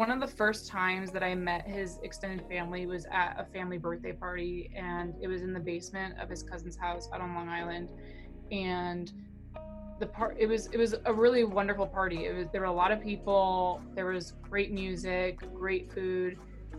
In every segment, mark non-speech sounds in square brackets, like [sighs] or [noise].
one of the first times that I met his extended family was at a family birthday party, and it was in the basement of his cousin's house out on Long Island, and the part it was it was a really wonderful party. It was there were a lot of people, there was great music, great food,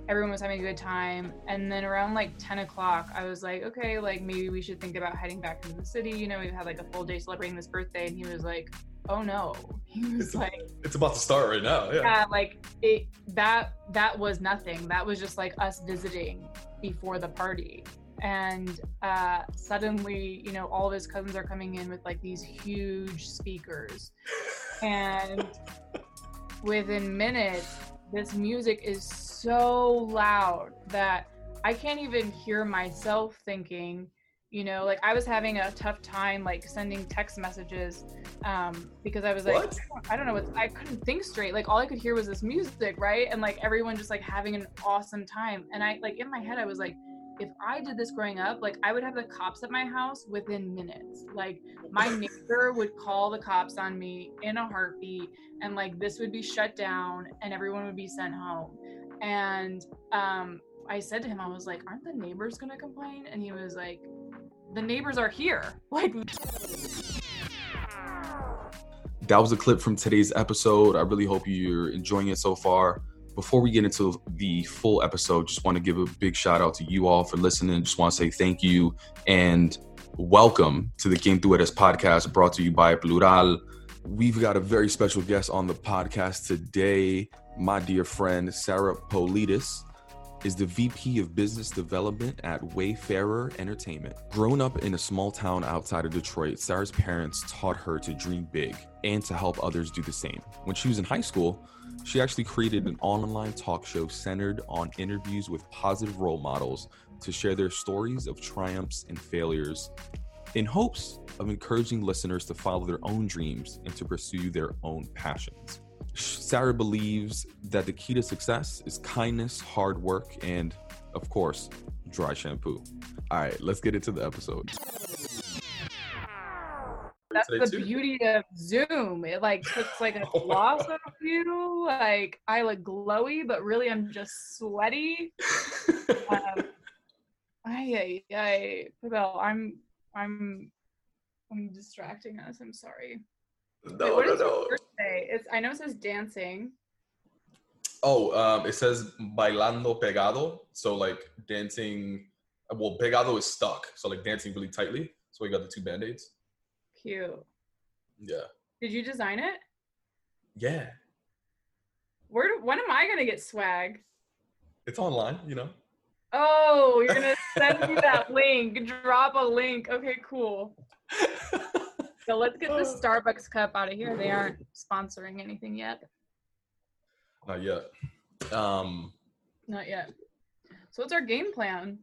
everyone was having a good time, and then around like 10 o'clock, I was like, okay, like maybe we should think about heading back into the city. You know, we've had like a full day celebrating this birthday, and he was like, oh no he was It's, like it's about to start right now. Yeah. yeah like it that that was nothing that was just like us visiting before the party and uh suddenly you know all of his cousins are coming in with like these huge speakers [laughs] and within minutes this music is so loud that i can't even hear myself thinking you know like i was having a tough time like sending text messages um because i was like What? i don't know what i couldn't think straight. Like all i could hear was this music right? And like everyone just like having an awesome time. And i like in my head i was like if i did this growing up like i would have the cops at my house within minutes. Like my neighbor would call the cops on me in a heartbeat and like this would be shut down and everyone would be sent home. And um i said to him i was like aren't the neighbors gonna complain? And he was like the neighbors are here [laughs] like that was a clip from today's episode. I really hope you're enjoying it so far. Before we get into the full episode, just want to give a big shout out to you all for listening. Just want to say thank you and welcome to the Game Through It podcast brought to you by Plural. We've got a very special guest on the podcast today. My dear friend Sarah Politis is the VP of Business Development at Wayfarer Entertainment. Grown up in a small town outside of Detroit, Sarah's parents taught her to dream big and to help others do the same. When she was in high school, she actually created an online talk show centered on interviews with positive role models to share their stories of triumphs and failures in hopes of encouraging listeners to follow their own dreams and to pursue their own passions. Sarah believes that the key to success is kindness, hard work, and, of course, dry shampoo. All right, let's get into the episode. that's the too. beauty of zoom it like puts like a [laughs] gloss on you like i look glowy but really i'm just sweaty um, I, I, I, Pavel, I'm, I'm, I'm distracting us. I'm sorry. Wait, no, what no, no. It's, I know it says dancing. Oh, um, it says bailando pegado. So like dancing. Well, pegado is stuck. So like dancing really tightly. So we got the two band aids. Cute. Yeah. Did you design it? Yeah. Where? Do, when am I gonna get swag? It's online, you know. Oh, you're gonna [laughs] send me that link. Drop a link. Okay, cool. [laughs] So let's get the Starbucks cup out of here. They aren't sponsoring anything yet. Not yet. Um, Not yet. So what's our game plan?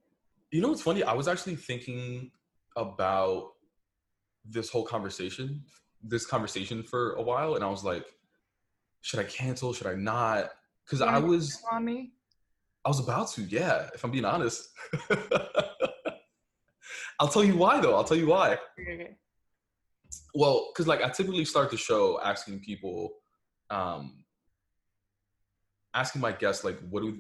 you know what's funny? I was actually thinking about this whole conversation, this conversation for a while, and I was like, should I cancel? Should I not? Because I was, On me. I was about to. Yeah, if I'm being honest. [laughs] I'll tell you why, though. I'll tell you why. Okay, okay. Well, because like I typically start the show asking people, um, asking my guests like, what do?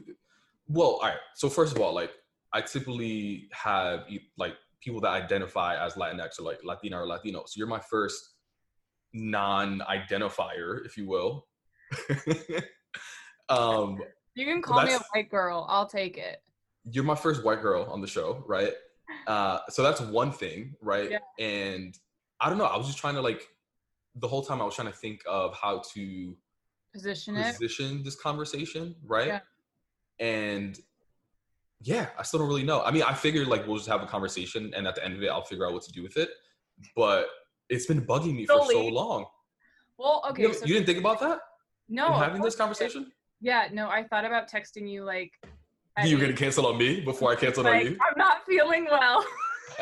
Well, all right. So first of all, like I typically have like people that identify as Latinx or like Latina or Latino. So you're my first non-identifier, if you will. [laughs] um, You can call me a white girl. I'll take it. you're my first white girl on the show, right? Uh, so that's one thing, right? Yeah. And I don't know. I was just trying to like the whole time I was trying to think of how to Position it. position this conversation, right? Yeah. And yeah, I still don't really know. I mean, I figured like we'll just have a conversation, and at the end of it, I'll figure out what to do with it. But it's been bugging me for so long. Well, okay. you, so you didn't think about that no, in having this conversation? Yeah, no, I thought about texting you like. at You were gonna cancel on me before I canceled on you. I'm not feeling well.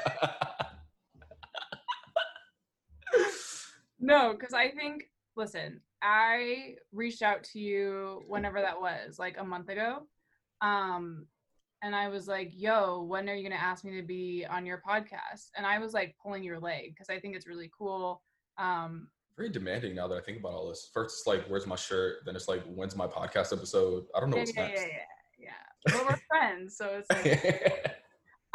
[laughs] no, because I think, listen, I reached out to you whenever that was, like a month ago. Um, and I was like, yo, when are you going to ask me to be on your podcast? And I was like pulling your leg because I think it's really cool um, very demanding now that I think about all this. First, it's like, where's my shirt? Then it's like, when's my podcast episode? I don't know yeah, what's yeah, next. yeah, yeah, yeah. Well, we're friends, so it's like,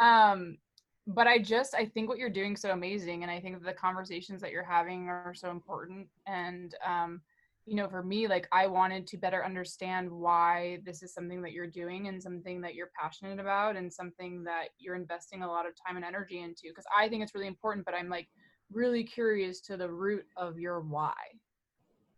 [laughs] um, but I just I think what you're doing so amazing, and I think the conversations that you're having are so important. And um, you know, for me, like I wanted to better understand why this is something that you're doing and something that you're passionate about and something that you're investing a lot of time and energy into. Because I think it's really important, but I'm like really curious to the root of your why.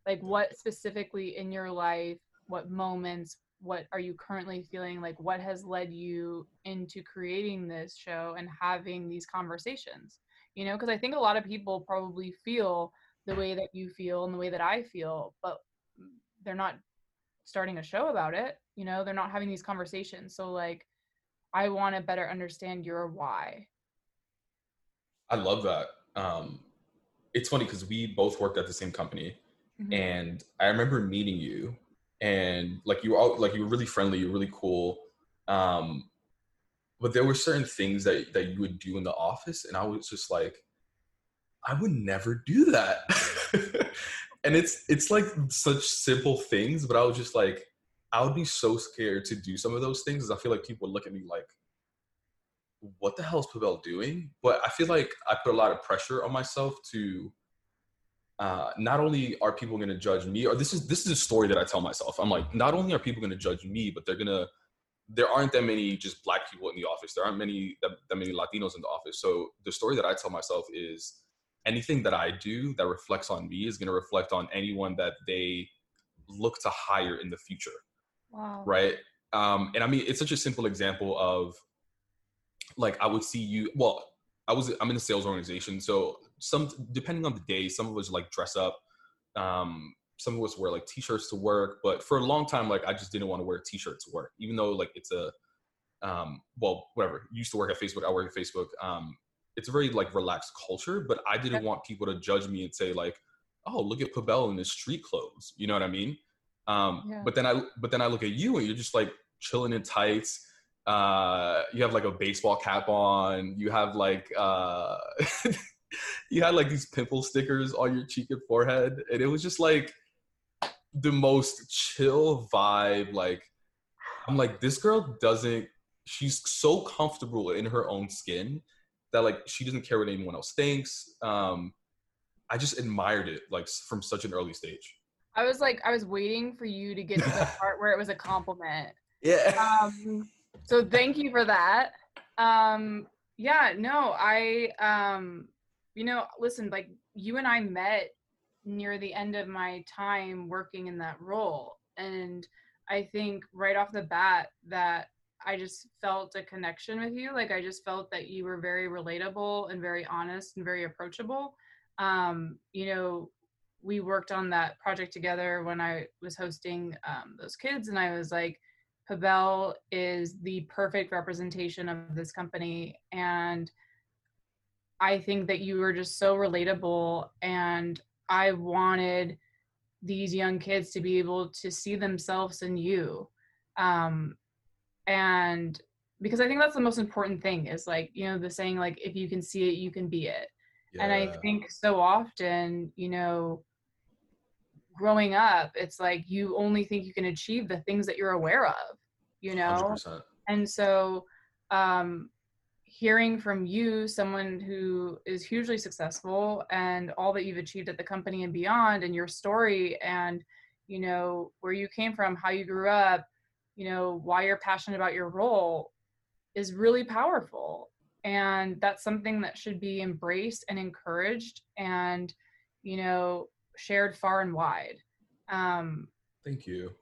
Like what specifically in your life, what moments, what are you currently feeling like what has led you into creating this show and having these conversations you know because i think a lot of people probably feel the way that you feel and the way that i feel but they're not starting a show about it you know they're not having these conversations so like i want to better understand your why I love that. Um, it's funny because we both worked at the same company, Mhm. and I remember meeting you, and like you were all, like you were really friendly, you were really cool. Um, but there were certain things that that you would do in the office, and I was just like, I would never do that. [laughs] and it's it's like such simple things, but I was just like, I would be so scared to do some of those things I feel like people would look at me like, what the hell is Pavel doing? But I feel like I put a lot of pressure on myself to uh, not only are people going to judge me, or this is this is a story that I tell myself. I'm like, not only are people going to judge me, but they're gonna. There aren't that many just black people in the office. There aren't many that, that many Latinos in the office. So the story that I tell myself is anything that I do that reflects on me is going to reflect on anyone that they look to hire in the future wow right um and i mean it's such a simple example of like i would see you well i was i'm in a sales organization so some depending on the day some of us like dress up um some of us wear like t-shirts to work but for a long time like i just didn't want to wear a t-shirt to work even though like it's a um well whatever used to work at facebook i work at facebook um it's a very like relaxed culture but i didn't Yeah. want people to judge me and say like oh look at Pavel in his street clothes you know what i mean um Yeah. but then i but then i look at you and you're just like chilling in tights uh you have like a baseball cap on you have like uh [laughs] you had like these pimple stickers on your cheek and forehead and it was just like the most chill vibe like i'm like this girl doesn't she's so comfortable in her own skin that like she doesn't care what anyone else thinks. Um i just admired it like from such an early stage. I was like i was waiting for you to get to the [laughs] part where it was a compliment. Yeah. Um so thank you for that. Um yeah no i um you know listen like you and i met near the end of my time working in that role and i think right off the bat that i just felt a connection with you like i just felt that you were very relatable and very honest and very approachable um you know we worked on that project together when i was hosting um, those kids and i was like Pavel is the perfect representation of this company. And I think that you were just so relatable. And I wanted these young kids to be able to see themselves in you. Um, and because I think that's the most important thing is like, you know, the saying, like, if you can see it, you can be it. And I think so often, you know, growing up, it's like you only think you can achieve the things that you're aware of, you know? 100%. And so, um, hearing from you, someone who is hugely successful and all that you've achieved at the company and beyond, and your story and, you know, where you came from, how you grew up, you know, why you're passionate about your role is really powerful. And that's something that should be embraced and encouraged and, you know, shared far and wide. Um, thank you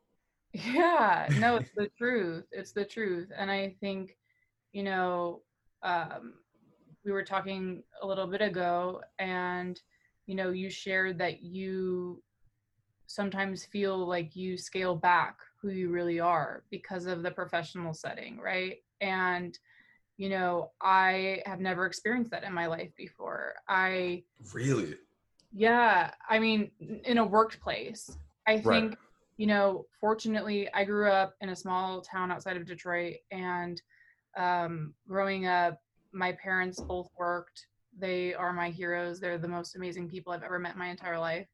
yeah, no, it's [laughs] the truth. It's the truth. And I think, you know, um, we were talking a little bit ago, and, you know, you shared that you sometimes feel like you scale back who you really are because of the professional setting, right? And, you know, I have never experienced that in my life before. I, really yeah, I mean, in a workplace, I Right. think, you know, fortunately, I grew up in a small town outside of Detroit, and um, growing up, my parents both worked. They are my heroes. They're the most amazing people I've ever met my entire life.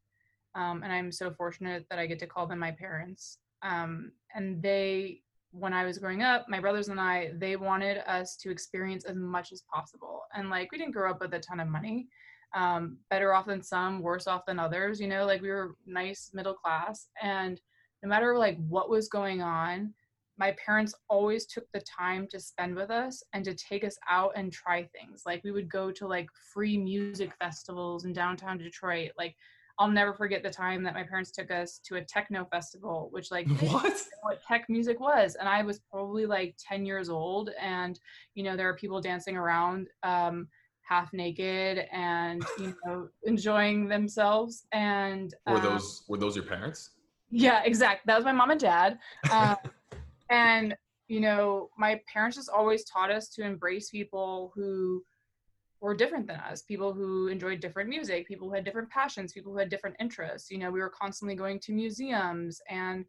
Um, and I'm so fortunate that I get to call them my parents. Um, and they, when I was growing up, my brothers and I, they wanted us to experience as much as possible. And like, we didn't grow up with a ton of money. Um, better off than some, worse off than others. You know, like we were nice middle class, and no matter like what was going on, my parents always took the time to spend with us and to take us out and try things. Like we would go to like free music festivals in downtown Detroit. Like I'll never forget the time that my parents took us to a techno festival, which like [laughs] what what tech music was, and I was probably like ten years old, and you know there are people dancing around um, half naked and you [laughs] know enjoying themselves. And um, were those were those your parents? Yeah, exactly. That was my mom and dad. Um, and you know my parents just always taught us to embrace people who were different than us people who enjoyed different music people who had different passions people who had different interests. You know we were constantly going to museums and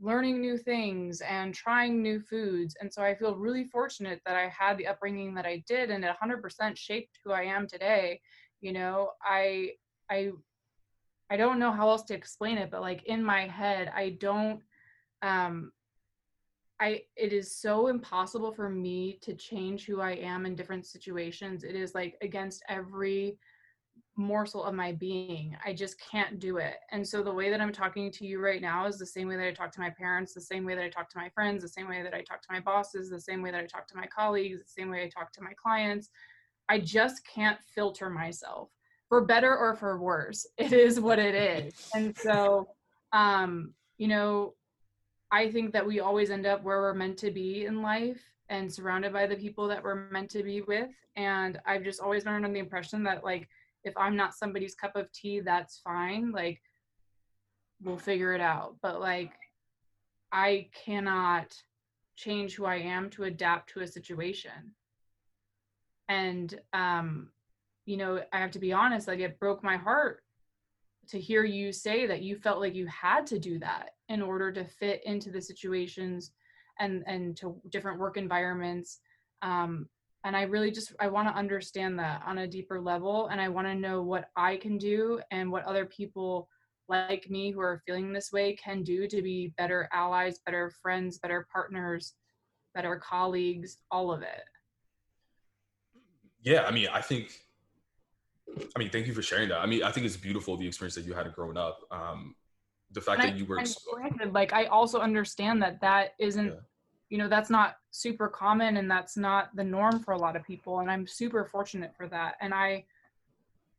learning new things and trying new foods. And so i feel really fortunate that i had the upbringing that i did and it 100% shaped who i am today. You know i i i don't know how else to explain it but like in my head i don't um I it is so impossible for me to change who I am in different situations. It is like against every morsel of my being. I just can't do it. And so the way that I'm talking to you right now is the same way that I talk to my parents, the same way that I talk to my friends, the same way that I talk to my bosses, the same way that I talk to my colleagues, the same way I talk to my clients. I just can't filter myself for better or for worse. [laughs] It is what it is. And so um you know I think that we always end up where we're meant to be in life and surrounded by the people that we're meant to be with. And I've just always been on the impression that like if I'm not somebody's cup of tea, that's fine. Like we'll figure it out. But like I cannot change who I am to adapt to a situation. And um, you know, I have to be honest, like it broke my heart to hear you say that you felt like you had to do that in order to fit into the situations and and to different work environments um, and i really just i want to understand that on a deeper level and i want to know what i can do and what other people like me who are feeling this way can do to be better allies better friends better partners better colleagues all of it yeah i mean i think I mean, thank you for sharing that. I mean, I think it's beautiful the experience that you had growing up. Um, the fact and that I, you were granted, like I also understand that that isn't, yeah. you know, that's not super common and that's not the norm for a lot of people. And I'm super fortunate for that. And I,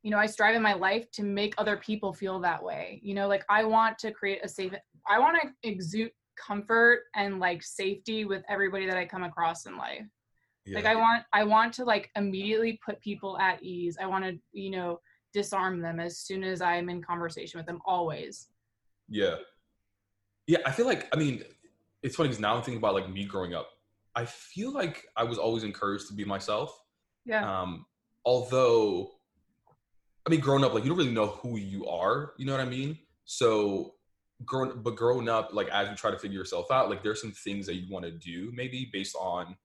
you know, I strive in my life to make other people feel that way. You know, like I want to create a safe. I want to exude comfort and like safety with everybody that I come across in life yeah. like i want i want to like immediately put people at ease i want to you know disarm them as soon as i'm in conversation with them always yeah. Yeah i feel like i mean it's funny because now i'm thinking about like me growing up i feel like i was always encouraged to be myself. Yeah. Um although i mean growing up like you don't really know who you are you know what i mean? So growing but growing up like as you try to figure yourself out like there's some things that you want to do maybe based on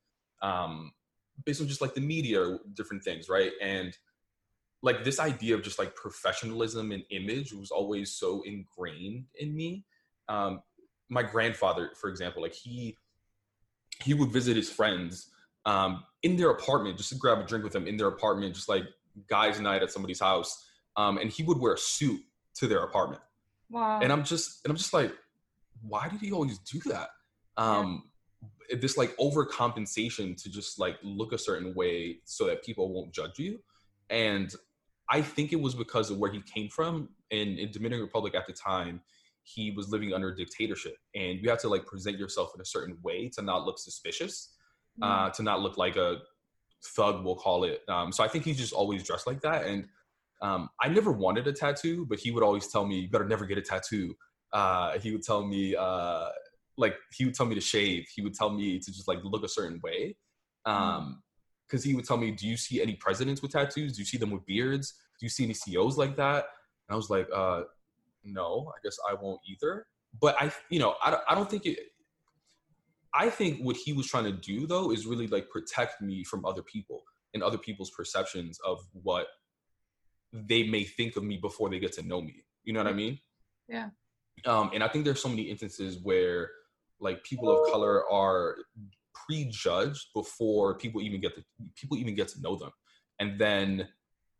um, based on just like the media or different things, right? And like this idea of just like professionalism and image was always so ingrained in me. Um, my grandfather, for example, like he he would visit his friends um, in their apartment just to grab a drink with them in their apartment, just like guys' night at somebody's house, um, and he would wear a suit to their apartment. Wow. And I'm just and I'm just like, why did he always do that? Um, this like overcompensation to just like look a certain way so that people won't judge you and i think it was because of where he came from and in dominican republic at the time he was living under a dictatorship and you had to like present yourself in a certain way to not look suspicious mm. uh, to not look like a thug we'll call it um, so i think he's just always dressed like that and um, i never wanted a tattoo but he would always tell me you better never get a tattoo uh, he would tell me uh, like he would tell me to shave he would tell me to just like look a certain way mm. um because he would tell me do you see any presidents with tattoos do you see them with beards do you see any ceos like that and i was like uh no i guess i won't either but i you know i, I don't think it i think what he was trying to do though is really like protect me from other people and other people's perceptions of what they may think of me before they get to know me. You know what I mean? Yeah. Um, and I think there's so many instances where like people of color are prejudged before people even get to people even get to know them. And then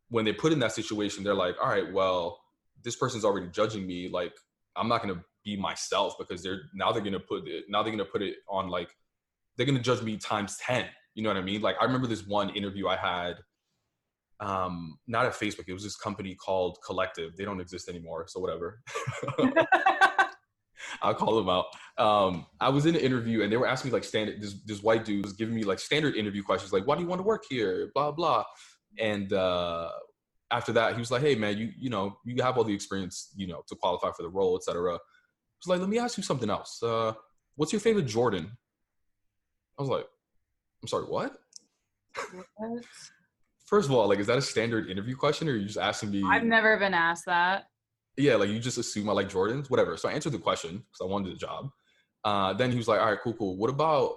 when they're put in that situation, they're like, all right, well, this person's already judging me. Like, I'm not gonna be myself because they're now they're gonna put it now they're gonna put it on like they're gonna judge me times 10. You know what I mean? Like I remember this one interview I had um not at Facebook, it was this company called Collective. They don't exist anymore, so whatever. [laughs] [laughs] [laughs] I'll call them out. Um, I was in an interview and they were asking me like standard. This this white dude was giving me like standard interview questions, like, "Why do you want to work here?" Blah blah. And uh, after that, he was like, "Hey man, you you know you have all the experience you know to qualify for the role, etc." He was like, "Let me ask you something else. Uh, what's your favorite Jordan?" I was like, "I'm sorry, what?" What? [laughs] First of all, like, is that a standard interview question, or are you just asking me? I've never been asked that. Yeah, like you just assume I like Jordans, whatever. So I answered the question because I wanted the job. Uh, then he was like, "All right, cool, cool. What about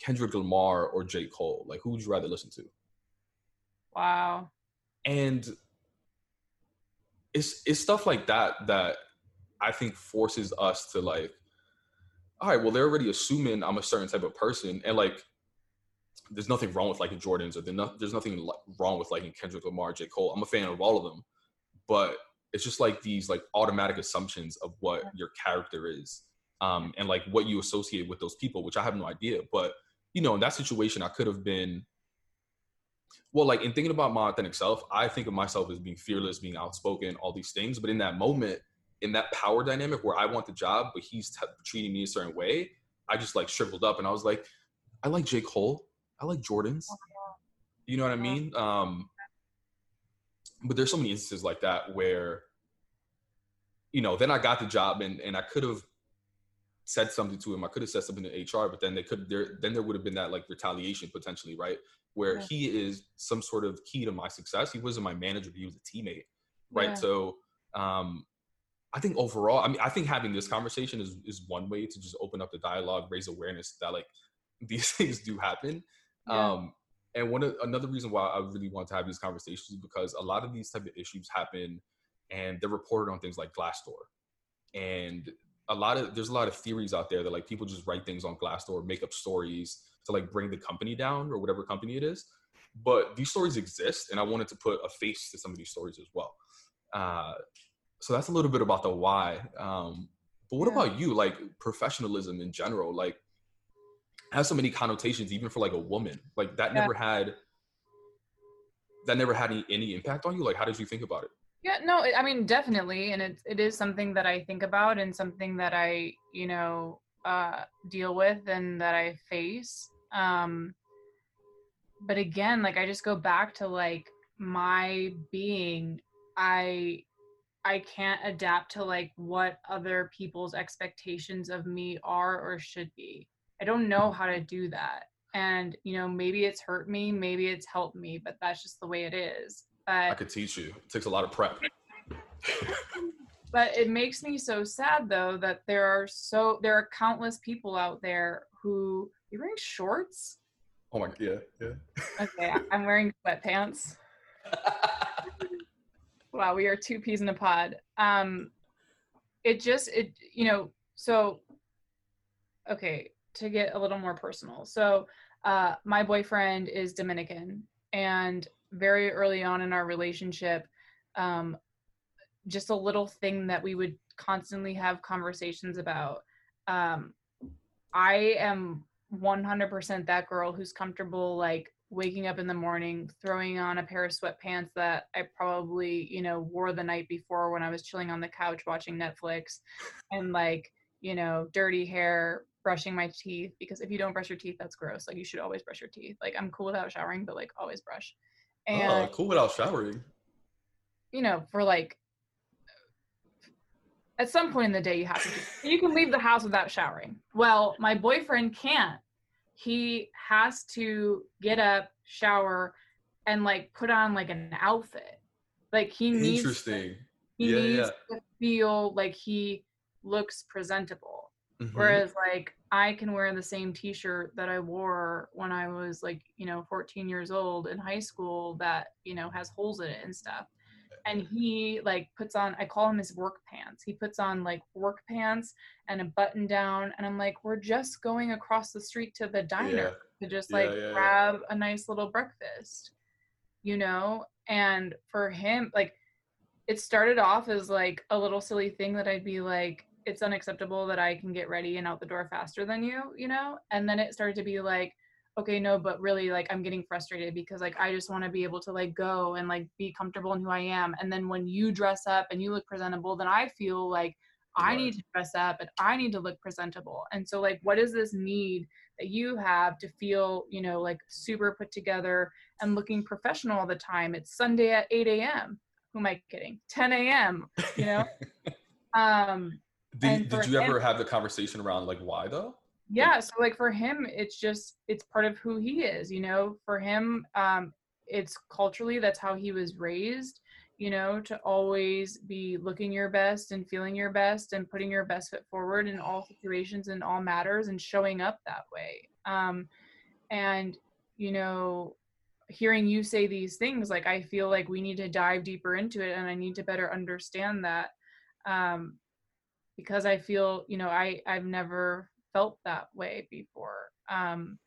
Kendrick Lamar or J. Cole? Like, who would you rather listen to?" Wow. And it's it's stuff like that that I think forces us to like, all right, well, they're already assuming I'm a certain type of person, and like, there's nothing wrong with liking Jordans, or there's, there's nothing wrong with liking Kendrick Lamar, J. Cole. I'm a fan of all of them, but it's just like these like automatic assumptions of what your character is, um, and like what you associate with those people, which I have no idea. But you know, in that situation, I could have been well, like in thinking about my authentic self, I think of myself as being fearless, being outspoken, all these things. But in that moment, in that power dynamic where I want the job, but he's t- treating me a certain way, I just like shriveled up and I was like, I like J. Cole, I like Jordans. You know what I mean? Um, but there's so many instances like that where, you know, then I got the job and and I could have said something to him. I could have said something to HR, but then they could there then there would have been that like retaliation potentially, right? Where Yeah. he is some sort of key to my success. He wasn't my manager, he was a teammate, right? Yeah. So um I think overall, I mean, I think having this conversation is is one way to just open up the dialogue, raise awareness that like [laughs] these things do happen. Yeah. Um and one of, another reason why I really want to have these conversations is because a lot of these type of issues happen and they're reported on things like Glassdoor. And a lot of there's a lot of theories out there that like people just write things on Glassdoor, make up stories to like bring the company down or whatever company it is. But these stories exist, and I wanted to put a face to some of these stories as well. Uh, so that's a little bit about the why. Um, but what Yeah. about you? Like professionalism in general, like has so many connotations, even for like a woman. Like that Yeah. never had that never had any, any impact on you. Like how did you think about it? Yeah, no, I- mean definitely, and it it is something that I think about and something that I you know uh, deal with and that I face. Um, but again, like I just go back to like my being. I I can't adapt to like what other people's expectations of me are or should be. I don't know how to do that. And you know, maybe it's hurt me, maybe it's helped me, but that's just the way it is. But I could teach you. It takes a lot of prep. [laughs] but it makes me so sad though that there are so there are countless people out there who you're wearing shorts. Oh my god, yeah, yeah. Okay, [laughs] I'm wearing sweatpants. [laughs] Wow, we are two peas in a pod. Um, it just it you know so. Okay, to get a little more personal. So, uh, my boyfriend is Dominican, and very early on in our relationship, um, just a little thing that we would constantly have conversations about. Um, I am 100% that girl who's comfortable like waking up in the morning, throwing on a pair of sweatpants that I probably, you know, wore the night before when I was chilling on the couch watching Netflix and like, you know, dirty hair, brushing my teeth because if you don't brush your teeth, that's gross. Like you should always brush your teeth. Like I'm cool without showering, but like always brush. Oh, and oh, cool without showering. you know, for like at some point in the day you have to you can leave the house without showering. Well, my boyfriend can't. He has to get up, shower, and like put on like an outfit. Like he needs Interesting. he Yeah, needs yeah. to feel like he looks presentable. Mhm. Whereas like I can wear the same t-shirt that I wore when I was like, you know, 14 years old in high school that, you know, has holes in it and stuff. And he like puts on I call him his work pants. He puts on like work pants and a button down and I'm like, we're just going across the street to the diner Yeah. to just like yeah, yeah. grab a nice little breakfast. You know? And for him like it started off as like a little silly thing that I'd be like, it's unacceptable that I can get ready and out the door faster than you, you know? And then it started to be like, okay, no, but really like I'm getting frustrated because like I just want to be able to like go and like be comfortable in who I am. And then when you dress up and you look presentable, then I feel like I need to dress up and I need to look presentable. And so like what is this need that you have to feel, you know, like super put together and looking professional all the time? It's Sunday at 8 a.m. Who am I kidding? 10 a.m. You know? [laughs] um Did, did you him- ever have the conversation around like why though? yeah so like for him it's just it's part of who he is you know? For him um it's culturally that's how he was raised you know? To always be looking your best and feeling your best and putting your best foot forward in all situations and all matters and showing up that way. Um and you know hearing you say these things like i feel like we need to dive deeper into it and i need to better understand that. Um because i feel you know i i've never felt that way before um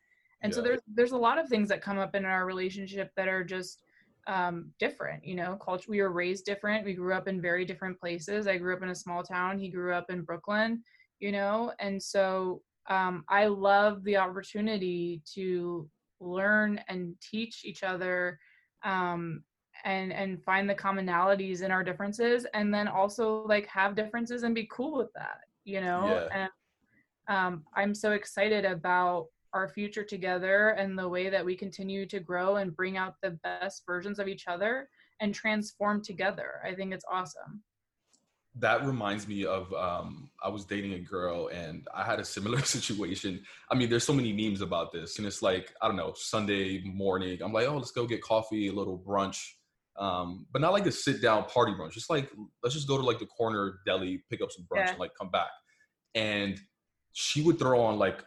and so there's there's a lot of things that come up in our relationship that are just um different you know culture we were raised different we grew up in very different places i grew up in a small town he grew up in brooklyn you know and so um i love the opportunity to learn and teach each other um and and find the commonalities in our differences and then also like have differences and be cool with that you know Yeah. and um i'm so excited about our future together and the way that we continue to grow and bring out the best versions of each other and transform together i think it's awesome that reminds me of um, I was dating a girl and I had a similar [laughs] situation. I mean, there's so many memes about this, and it's like I don't know, Sunday morning. I'm like, oh, let's go get coffee, a little brunch, um, but not like a sit down party brunch. Just like let's just go to like the corner deli, pick up some brunch, Yeah. and like come back. And she would throw on like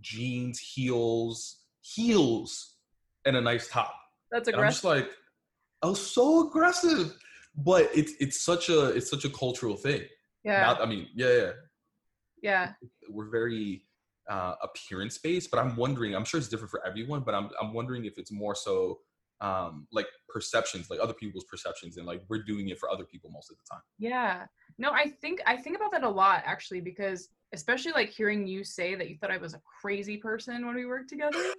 jeans, heels, heels, and a nice top. that's And I'm just like, I was so aggressive, but it's it's such a it's such a cultural thing. yeah Not, I mean, yeah, yeah, yeah we're very uh, appearance based, but I'm wondering. I'm sure it's different for everyone, but I'm I'm wondering if it's more so um, like perceptions, like other people's perceptions, and like we're doing it for other people most of the time. Yeah. No, I think I think about that a lot actually because especially like hearing you say that you thought I was a crazy person when we worked together.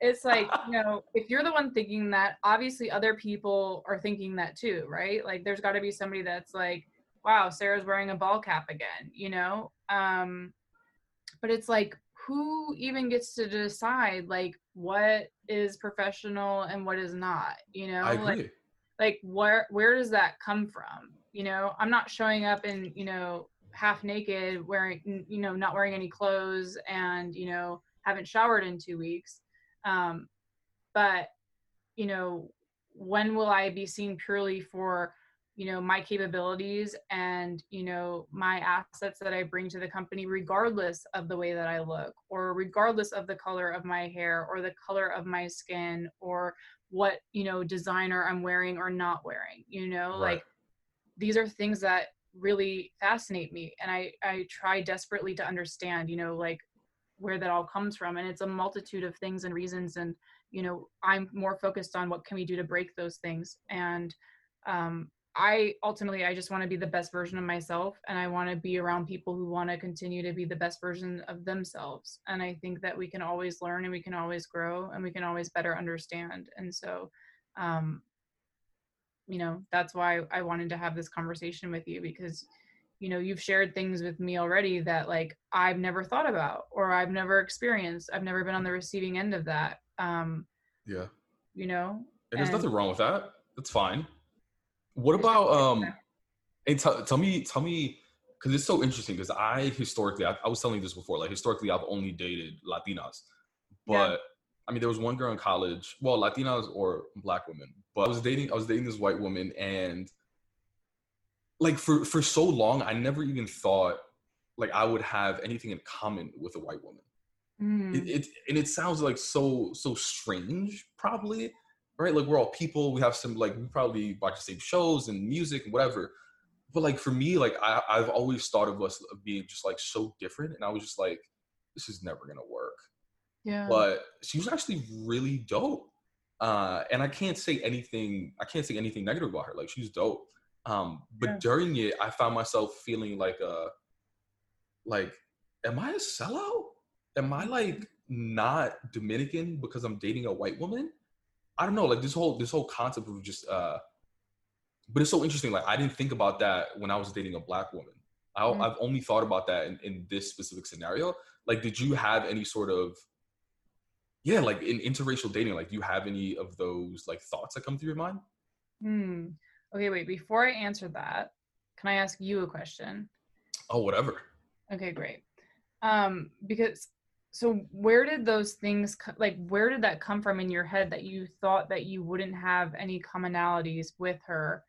It's like, [laughs] you know, if you're the one thinking that, obviously other people are thinking that too, right? Like there's got to be somebody that's like, wow, Sarah's wearing a ball cap again, you know? Um but it's like who even gets to decide like what is professional and what is not, you know? I Like, agree. like where where does that come from you know i'm not showing up in you know half naked wearing you know not wearing any clothes and you know haven't showered in two weeks um but you know when will i be seen purely for you know my capabilities and you know my assets that i bring to the company regardless of the way that i look or regardless of the color of my hair or the color of my skin or what you know designer i'm wearing or not wearing you know Right. like these are things that really fascinate me and i i try desperately to understand you know like where that all comes from and it's a multitude of things and reasons and you know i'm more focused on what can we do to break those things and um i ultimately i just want to be the best version of myself and i want to be around people who want to continue to be the best version of themselves and i think that we can always learn and we can always grow and we can always better understand and so um you know that's why i wanted to have this conversation with you because you know you've shared things with me already that like i've never thought about or i've never experienced i've never been on the receiving end of that um Yeah, you know and there's And- nothing wrong with that. That's fine. What about um? And tell tell me tell me because it's so interesting because I historically I, I was telling you this before like historically I've only dated Latinas, but Yeah. I mean there was one girl in college well Latinas or black women but I was dating I was dating this white woman and like for for so long I never even thought like I would have anything in common with a white woman. Mm. It, it and it sounds like so so strange, probably, right? Like we're all people. We have some like we probably watch the same shows and music and whatever. But like for me, like I, I've always thought of us being just like so different, and I was just like, this is never gonna work. yeah. But she was actually really dope. Uh, and I can't say anything. I can't say anything negative about her. Like she's dope. Um, but Yeah. during it, I found myself feeling like uh like, am I a sellout? Am I like not Dominican because I'm dating a white woman? I don't know. Like this whole this whole concept of just uh but it's so interesting. Like I didn't think about that when I was dating a black woman. I, Mm. I've only thought about that in, in this specific scenario. Like, did you have any sort of yeah, like in interracial dating, like do you have any of those like thoughts that come through your mind? Hmm. Okay, wait. Before I answer that, can I ask you a question? Oh, whatever. Okay, great. Um, because so where did those things like where did that come from in your head that you thought that you wouldn't have any commonalities with her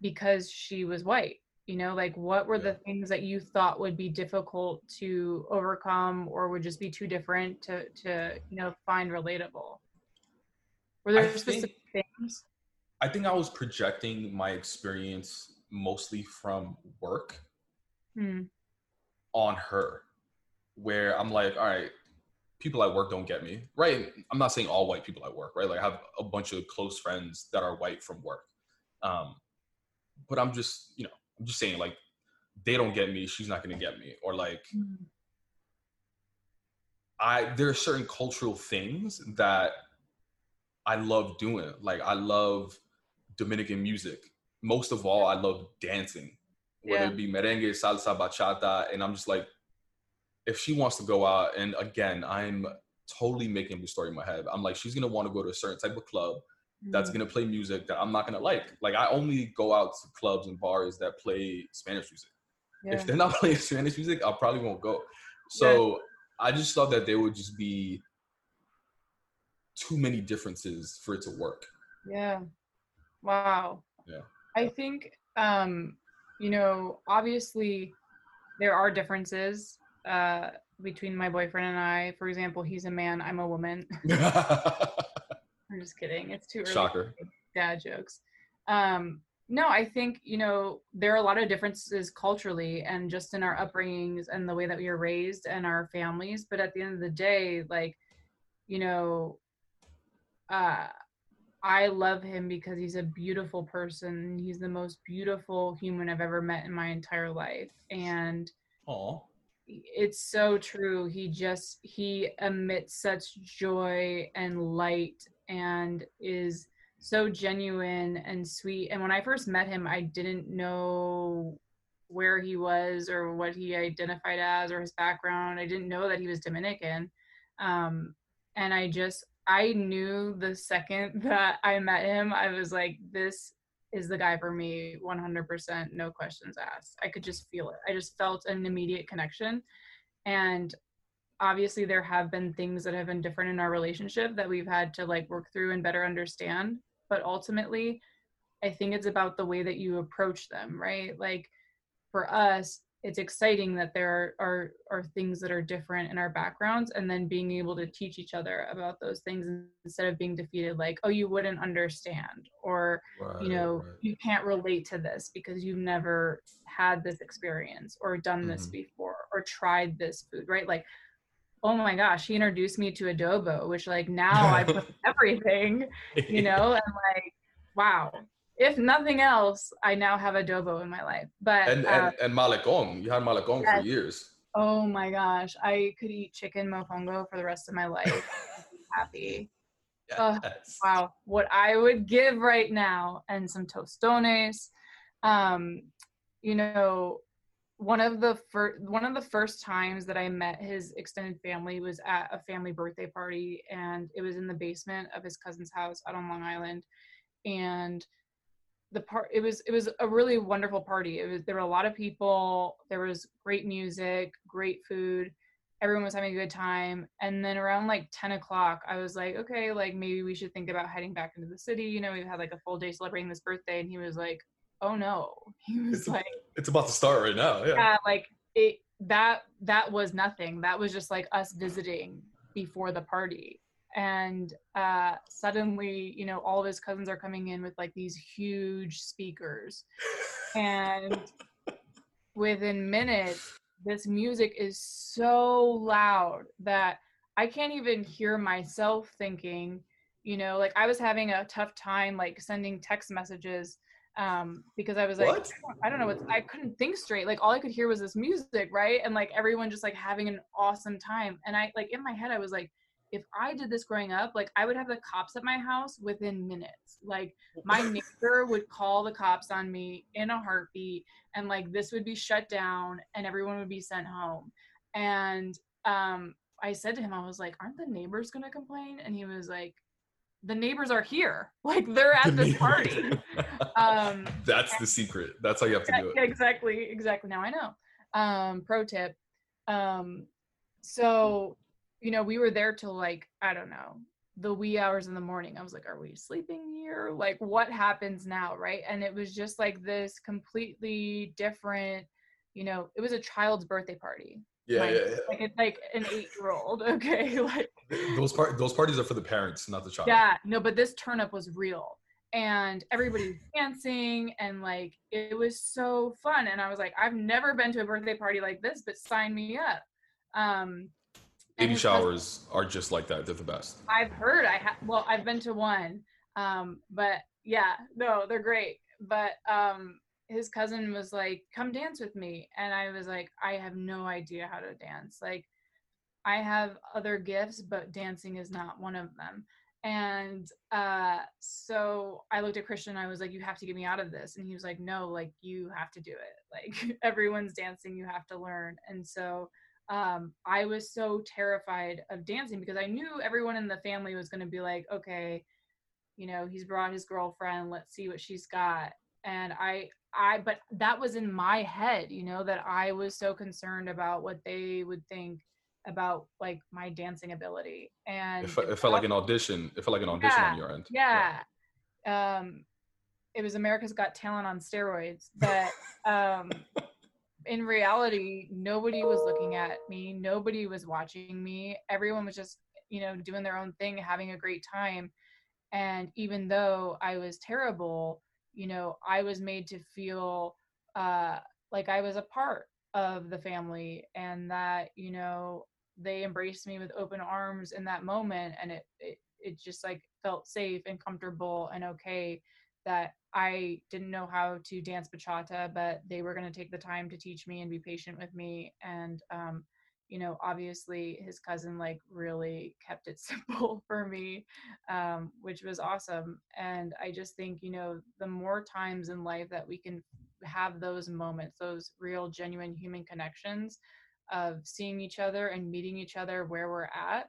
because she was white? You know, like what were Yeah. the things that you thought would be difficult to overcome or would just be too different to to you know find relatable? Were I there think- specific things? I think I was projecting my experience mostly from work Hmm. on her, where I'm like, all right, people at work don't get me, right? I'm not saying all white people at work, right? Like I have a bunch of close friends that are white from work, um, but I'm just, you know, I'm just saying like they don't get me, she's not gonna get me, or like Hmm. I there are certain cultural things that I love doing. Like I love Dominican music. Most of all, I love dancing, whether Yeah. it be merengue, salsa, bachata, and I'm just like, if she wants to go out, and again, I'm totally making the story in my head. I'm like, she's gonna want to go to a certain type of club that's Hmm. gonna play music that I'm not gonna like. Like I only go out to clubs and bars that play Spanish music Yeah. if they're not [laughs] playing Spanish music, I probably won't go. So I just thought that there would just be too many differences for it to work. Yeah. Wow. Yeah. I think um, you know, obviously there are differences uh between my boyfriend and I. For example, he's a man, I'm a woman. [laughs] [laughs] I'm just kidding. It's too early. Shocker. for Dad jokes. Um no, I think, you know, there are a lot of differences culturally and just in our upbringings and the way that we are raised and our families. But at the end of the day, like, you know, uh I love him because he's a beautiful person. He's the most beautiful human I've ever met in my entire life. And Aw. It's so true. He just he emits such joy and light and is so genuine and sweet. And when I first met him, I didn't know where he was or what he identified as or his background. I didn't know that he was Dominican. Um, and I just I knew the second [laughs] that I met him, I was like, this is the guy for me 100% no questions asked. I could just feel it. I just felt an immediate connection. And obviously there have been things that have been different in our relationship that we've had to like work through and better understand. But ultimately i think it's about the way that you approach them right? Like for us it's exciting that there are, are are things that are different in our backgrounds and then being able to teach each other about those things instead of being defeated like oh you wouldn't understand or you know Right, right. you can't relate to this because you've never had this experience or done this Mhm. before or tried this food right like oh my gosh he introduced me to adobo which like now i put [laughs] everything you know and like wow if nothing else i now have adobo in my life but and, and and malacon. You had malacon Yes. for years. oh my gosh i could eat chicken mofongo for the rest of my life [laughs] happy Yes. wow what i would give right now and some tostones um you know one of the first one of the first times that i met his extended family was at a family birthday party and it was in the basement of his cousin's house out on long island and the part it was it was a really wonderful party it was there were a lot of people there was great music great food everyone was having a good time and then around like 10 o'clock i was like okay like maybe we should think about heading back into the city you know we've had like a full day celebrating this birthday and he was like oh no [laughs] he was It's, like it's about to start right now. Yeah. yeah like it that that was nothing that was just like us visiting before the party and uh suddenly you know all of his cousins are coming in with like these huge speakers. And [laughs] within minutes this music is so loud that i can't even hear myself thinking you know like i was having a tough time like sending text messages um because i was like What? i don't know what i couldn't think straight. Like all i could hear was this music right? And like everyone just like having an awesome time. And i like in my head i was like if i did this growing up like i would have the cops at my house within minutes. Like my [laughs] neighbor would call the cops on me in a heartbeat and like this would be shut down and everyone would be sent home. And um i said to him i was like aren't the neighbors going to complain? And he was like the neighbors are here. [laughs] Like they're at this party. [laughs] Um That's the secret. That's how you have to do it. exactly exactly. Now i know. Um pro tip. Um so you know we were there till like i don't know the wee hours in the morning i was like are we sleeping here like what happens now right and it was just like this completely different you know it was a child's birthday party Yeah, like, yeah, yeah. like it's like an eight year old [laughs] okay like Those part those parties are for the parents, not the child. yeah, no, but this turn up was real. And everybody's dancing and like it was so fun. And I was like, I've never been to a birthday party like this, but sign me up. Um Baby showers are just like that. They're the best. I've heard I have well, I've been to one. Um, but yeah, no, they're great. But um his cousin was like, come dance with me. And I was like, I have no idea how to dance. Like I have other gifts, but dancing is not one of them. And uh, so I looked at Christian. I was like, "You have to get me out of this." And he was like, "No, like you have to do it. [laughs] Like everyone's dancing, you have to learn." And so um, I was so terrified of dancing because I knew everyone in the family was going to be like, "Okay, you know, he's brought his girlfriend. Let's see what she's got." And I, I, but that was in my head, you know, that I was so concerned about what they would think about like my dancing ability and It, fe- it felt like an audition. It felt like an audition on your end. yeah um it was america's got talent on steroids but [laughs] um in reality nobody was looking at me nobody was watching me. Everyone was just you know doing their own thing having a great time. And even though i was terrible you know i was made to feel uh like i was a part of the family and that you know they embraced me with open arms in that moment. And it, it it just like felt safe and comfortable and okay that I didn't know how to dance bachata, but they were going to take the time to teach me and be patient with me. And, um, you know, obviously his cousin like really kept it [laughs] simple for me, um, which was awesome. And I just think, you know, the more times in life that we can have those moments, those real, genuine human connections of seeing each other and meeting each other where we're at,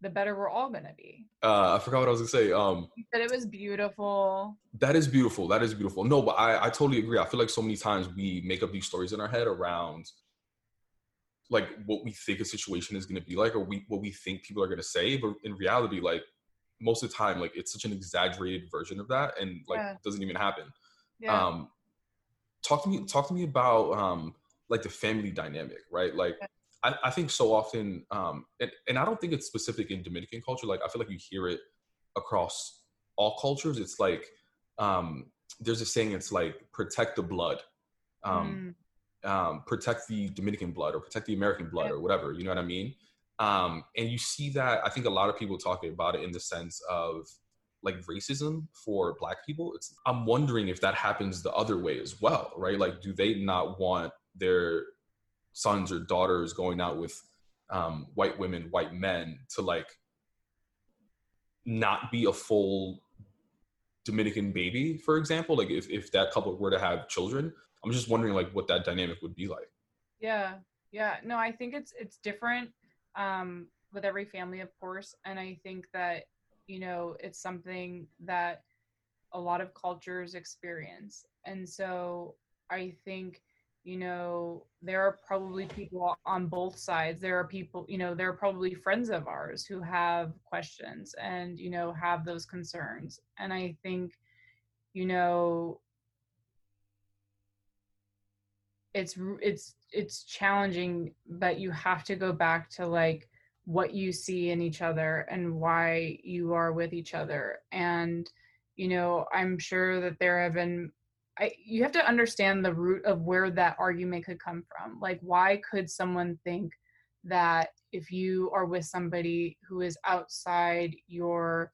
the better we're all to be. Uh, I forgot what I was gonna say. Um, But it was beautiful. That is beautiful. That is beautiful. No, but I, I totally agree. I feel like so many times we make up these stories in our head around like what we think a situation is to be like or we what we think people are to say but in reality like most of the time like it's such an exaggerated version of that and like Yeah. doesn't even happen Yeah. um talk to me talk to me about um like the family dynamic right like Yeah. I, I think so often um and, and i don't think it's specific in dominican culture like i feel like you hear it across all cultures it's like um there's a saying it's like protect the blood um Mm, um, protect the Dominican blood or protect the American blood Yeah. or whatever. You know what I mean? Um, and you see that I think a lot of people talk about it in the sense of like racism for Black people. It's I'm wondering if that happens the other way as well, right? Like, do they not want their sons or daughters going out with um, white women, white men to like not be a full Dominican baby, for example? Like, if if that couple were to have children, I'm just wondering like what that dynamic would be like. yeah. Yeah. No, I think it's it's different um with every family, of course. And I think that, you know, it's something that a lot of cultures experience. And so I think, you know, there are probably people on both sides. There are people, you know, there are probably friends of ours who have questions and, you know, have those concerns. And I think, you know, it's it's it's challenging but you have to go back to like what you see in each other and why you are with each other and you know i'm sure that there have been I, you have to understand the root of where that argument could come from like why could someone think that if you are with somebody who is outside your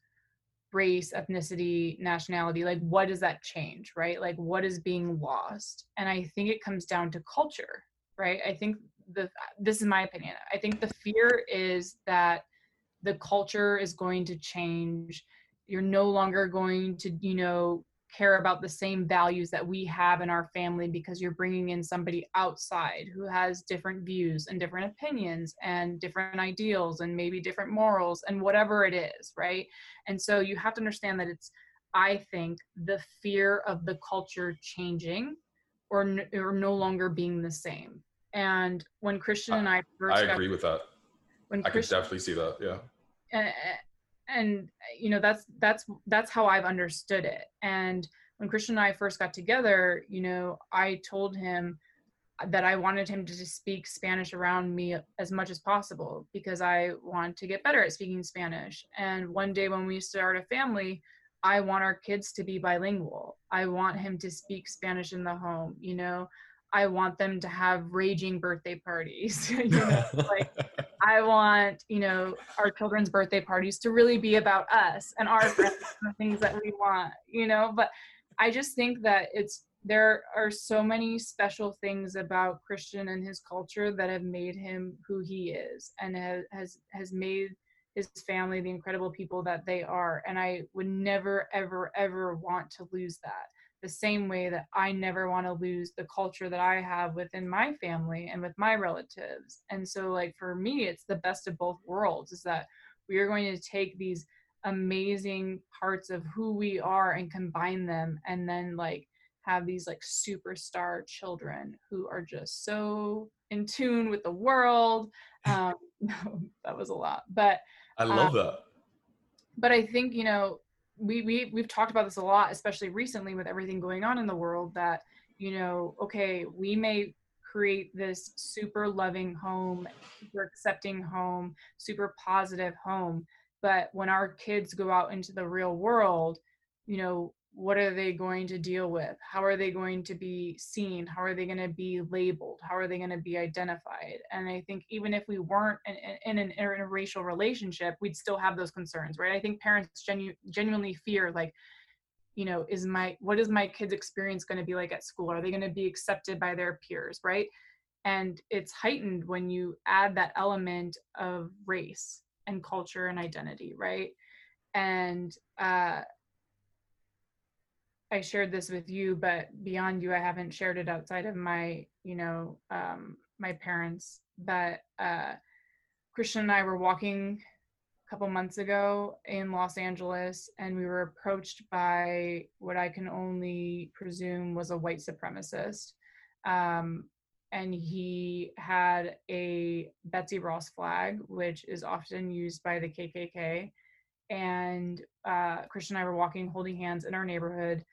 race, ethnicity, nationality, like what does that change, right? Like what is being lost? And I think it comes down to culture, right? I think the this is my opinion. I think the fear is that the culture is going to change. You're no longer going to, you know, care about the same values that we have in our family because you're bringing in somebody outside who has different views and different opinions and different ideals and maybe different morals and whatever it is, right? And so you have to understand that it's, I think, the fear of the culture changing or, or no longer being the same. And when Christian and I first I agree got, with that. When I Christian, can definitely see that. Yeah. And you know that's that's that's how i've understood it. And when christian and i first got together you know i told him that i wanted him to speak spanish around me as much as possible because i want to get better at speaking spanish. And one day when we start a family i want our kids to be bilingual. I want him to speak spanish in the home you know I want them to have raging birthday parties. [laughs] you know, [laughs] like I want, you know, our children's birthday parties to really be about us and our friends and the things that we want, you know, but I just think that it's there are so many special things about Christian and his culture that have made him who he is and has has, has made his family the incredible people that they are and I would never ever ever want to lose that the same way that I never want to lose the culture that I have within my family and with my relatives. And so, like, for me, it's the best of both worlds is that we are going to take these amazing parts of who we are and combine them and then, like, have these like superstar children who are just so in tune with the world. [laughs] Um, [laughs] that was a lot, but I love um, that. But I think, you know, we, we we've talked about this a lot especially recently with everything going on in the world that you know okay we may create this super loving home super accepting home super positive home but when our kids go out into the real world you know what are they going to deal with? How are they going to be seen? How are they going to be labeled? How are they going to be identified? And i think even if we weren't in, in an interracial relationship we'd still have those concerns right? I think parents genu- genuinely fear like you know is my what is my kid's experience going to be like at school? Are they going to be accepted by their peers right? And it's heightened when you add that element of race and culture and identity right? And uh I shared this with you, but beyond you, I haven't shared it outside of my, you know, um, my parents. But uh, Christian and I were walking a couple months ago in Los Angeles, and we were approached by what I can only presume was a white supremacist. Um, and he had a Betsy Ross flag, which is often used by the KKK. And uh, Christian and I were walking, holding hands in our neighborhood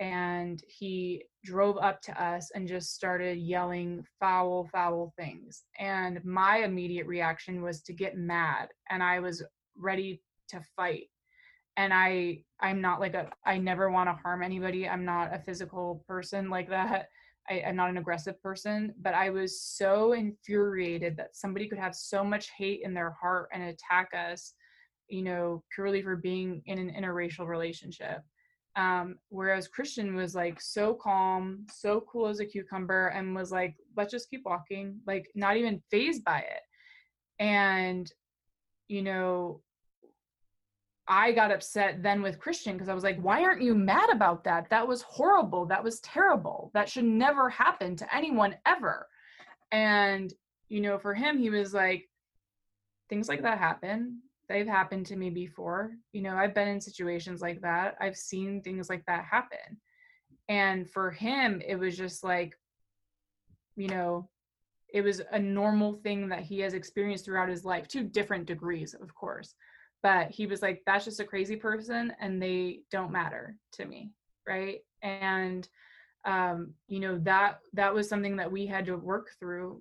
and he drove up to us and just started yelling foul foul things. And my immediate reaction was to get mad and i was ready to fight. And i i'm not like a i never want to harm anybody. I'm not a physical person like that. [laughs] I, am not an aggressive person but i was so infuriated that somebody could have so much hate in their heart and attack us you know purely for being in an interracial relationship um, whereas Christian was like so calm, so cool as a cucumber, and was like, let's just keep walking, like not even fazed by it. And, you know, I got upset then with Christian because I was like, why aren't you mad about that? That was horrible. That was terrible. That should never happen to anyone ever. And, you know, for him, he was like, things like that happen they've happened to me before. You know, I've been in situations like that. I've seen things like that happen. And for him, it was just like, you know, it was a normal thing that he has experienced throughout his life to different degrees, of course. But he was like, that's just a crazy person and they don't matter to me. Right. And um, you know that that was something that we had to work through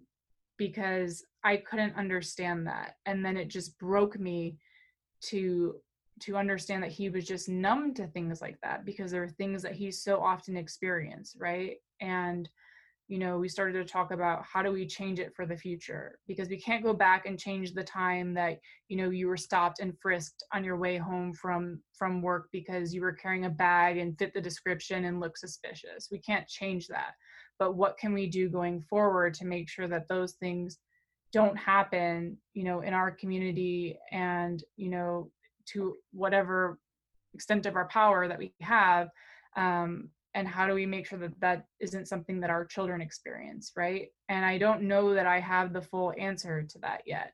because i couldn't understand that. And then it just broke me to to understand that he was just numb to things like that because there are things that he so often experienced right? And you know we started to talk about how do we change it for the future? Because we can't go back and change the time that you know you were stopped and frisked on your way home from from work because you were carrying a bag and fit the description and look suspicious. We can't change that. But what can we do going forward to make sure that those things don't happen you know in our community and you know to whatever extent of our power that we have um, and how do we make sure that that isn't something that our children experience right? And i don't know that i have the full answer to that yet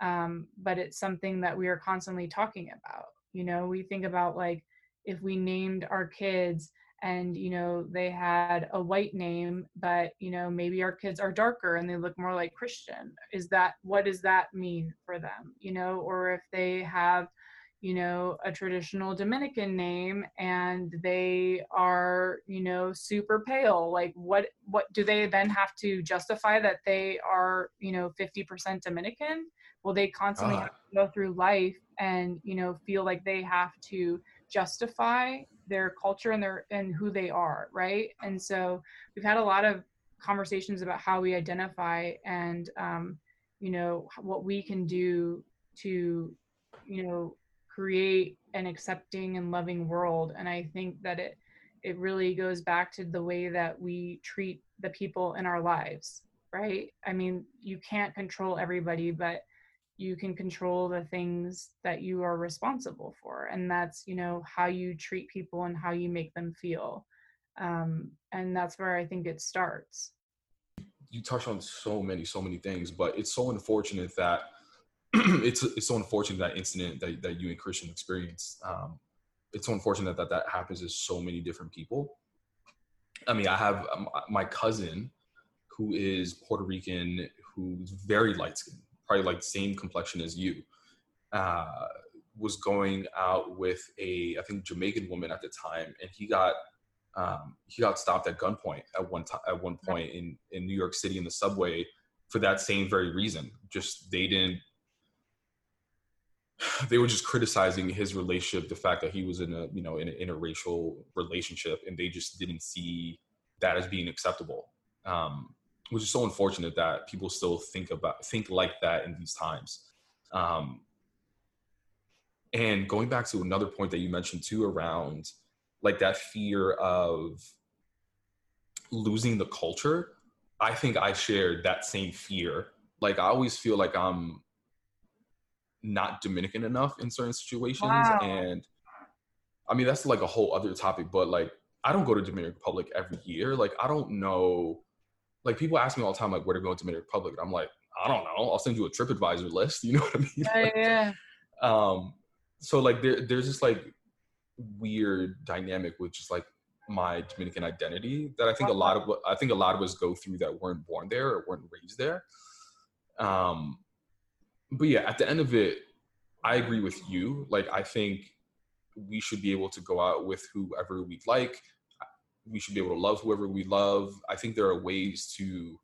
um, but it's something that we are constantly talking about you know? We think about like if we named our kids and you know they had a white name but you know maybe our kids are darker and they look more like christian. Is that what does that mean for them you know? Or if they have you know a traditional dominican name and they are you know super pale like what what do they then have to justify that they are you know 50% dominican? Will they constantly ah. have to go through life and you know feel like they have to justify their culture and their and who they are right? And so we've had a lot of conversations about how we identify and um, you know what we can do to you know create an accepting and loving world. And i think that it it really goes back to the way that we treat the people in our lives right? I mean you can't control everybody but you can control the things that you are responsible for and that's you know how you treat people and how you make them feel um, and that's where i think it starts you touch on so many so many things but it's so unfortunate that [clears throat] it's it's so unfortunate that incident that, that you and Christian experienced. Um, it's so unfortunate that that happens to so many different people. I mean, I have um, my cousin who is Puerto Rican, who's very light skinned, probably like same complexion as you. Uh, was going out with a I think Jamaican woman at the time, and he got um, he got stopped at gunpoint at one time at one point in in New York City in the subway for that same very reason. Just they didn't [sighs] they were just criticizing his relationship, the fact that he was in a you know in an interracial relationship, and they just didn't see that as being acceptable. Um, which is so unfortunate that people still think about think like that in these times. Um, and going back to another point that you mentioned too around like that fear of losing the culture, I think I shared that same fear. Like I always feel like I'm not Dominican enough in certain situations. Wow. And I mean, that's like a whole other topic, but like, I don't go to Dominican Republic every year. Like, I don't know. Like, people ask me all the time, like, where to go to Dominican Republic. And I'm like, I don't know. I'll send you a TripAdvisor list. [laughs] You know what I mean? Yeah, yeah. um, so like, there, there's this like weird dynamic with just like my Dominican identity that I think a lot of I think a lot of us go through that weren't born there or weren't raised there. Um, but yeah, at the end of it, I agree with you. Like, I think we should be able to go out with whoever we'd like. We should be able to love whoever we love. I think there are ways to.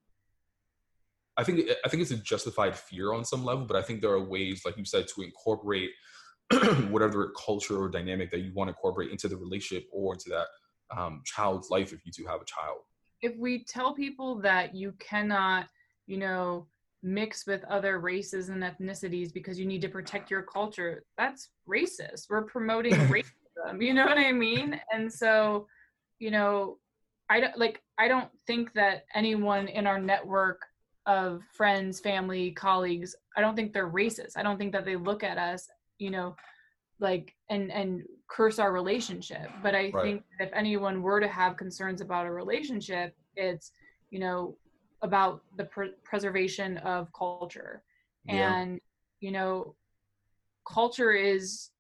I think I think it's a justified fear on some level, but I think there are ways, like you said, to incorporate [clears throat] whatever culture or dynamic that you want to incorporate into the relationship or into that um, child's life if you do have a child. If we tell people that you cannot, you know, mix with other races and ethnicities because you need to protect your culture that's racist we're promoting [laughs] racism you know what i mean and so you know i don't like i don't think that anyone in our network of friends family colleagues i don't think they're racist i don't think that they look at us you know like and and curse our relationship but i right. think if anyone were to have concerns about a relationship it's you know about the pr- preservation of culture yeah. and you know culture is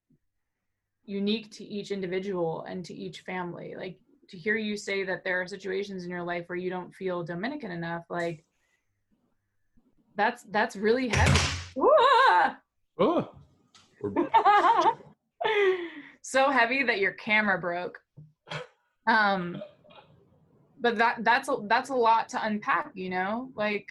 unique to each individual and to each family like to hear you say that there are situations in your life where you don't feel dominican enough like that's that's really heavy. [laughs] Oh. [laughs] so heavy that your camera broke. Um but that that's a that's a lot to unpack you know? Like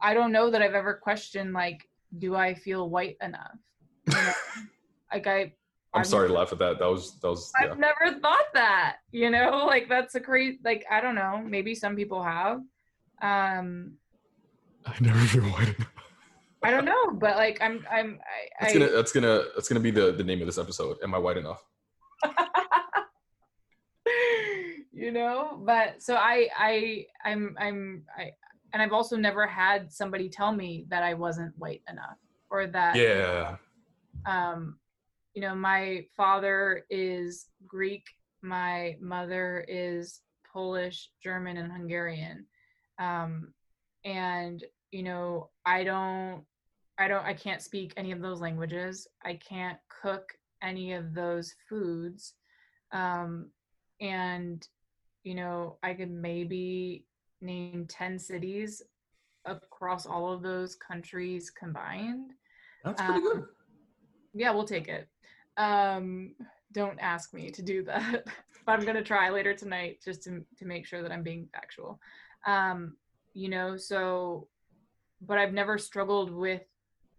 i don't know that i've ever questioned like do i feel white enough? You know? [laughs] like i I'm I've sorry to laugh at that. That was that was yeah. I've never thought that, you know, [laughs] like that's a crazy, like, I don't know, maybe some people have. Um, I never [laughs] feel white enough. I don't know, but like, I'm, I'm, I, That's gonna that's gonna that's gonna be the the name of this episode. Am I white enough? [laughs] you know, but so I, I, I'm, I'm, I, and I've also never had somebody tell me that I wasn't white enough or that, Yeah. um, you know, my father is Greek, my mother is Polish, German, and Hungarian. Um, and you know, I don't, I don't, I can't speak any of those languages. I can't cook any of those foods. Um, and you know, I could maybe name 10 cities across all of those countries combined That's pretty good. Um, yeah we'll take it um don't ask me to do that. [laughs] But i'm gonna try later tonight just to, to make sure that i'm being factual. Um you know so but i've never struggled with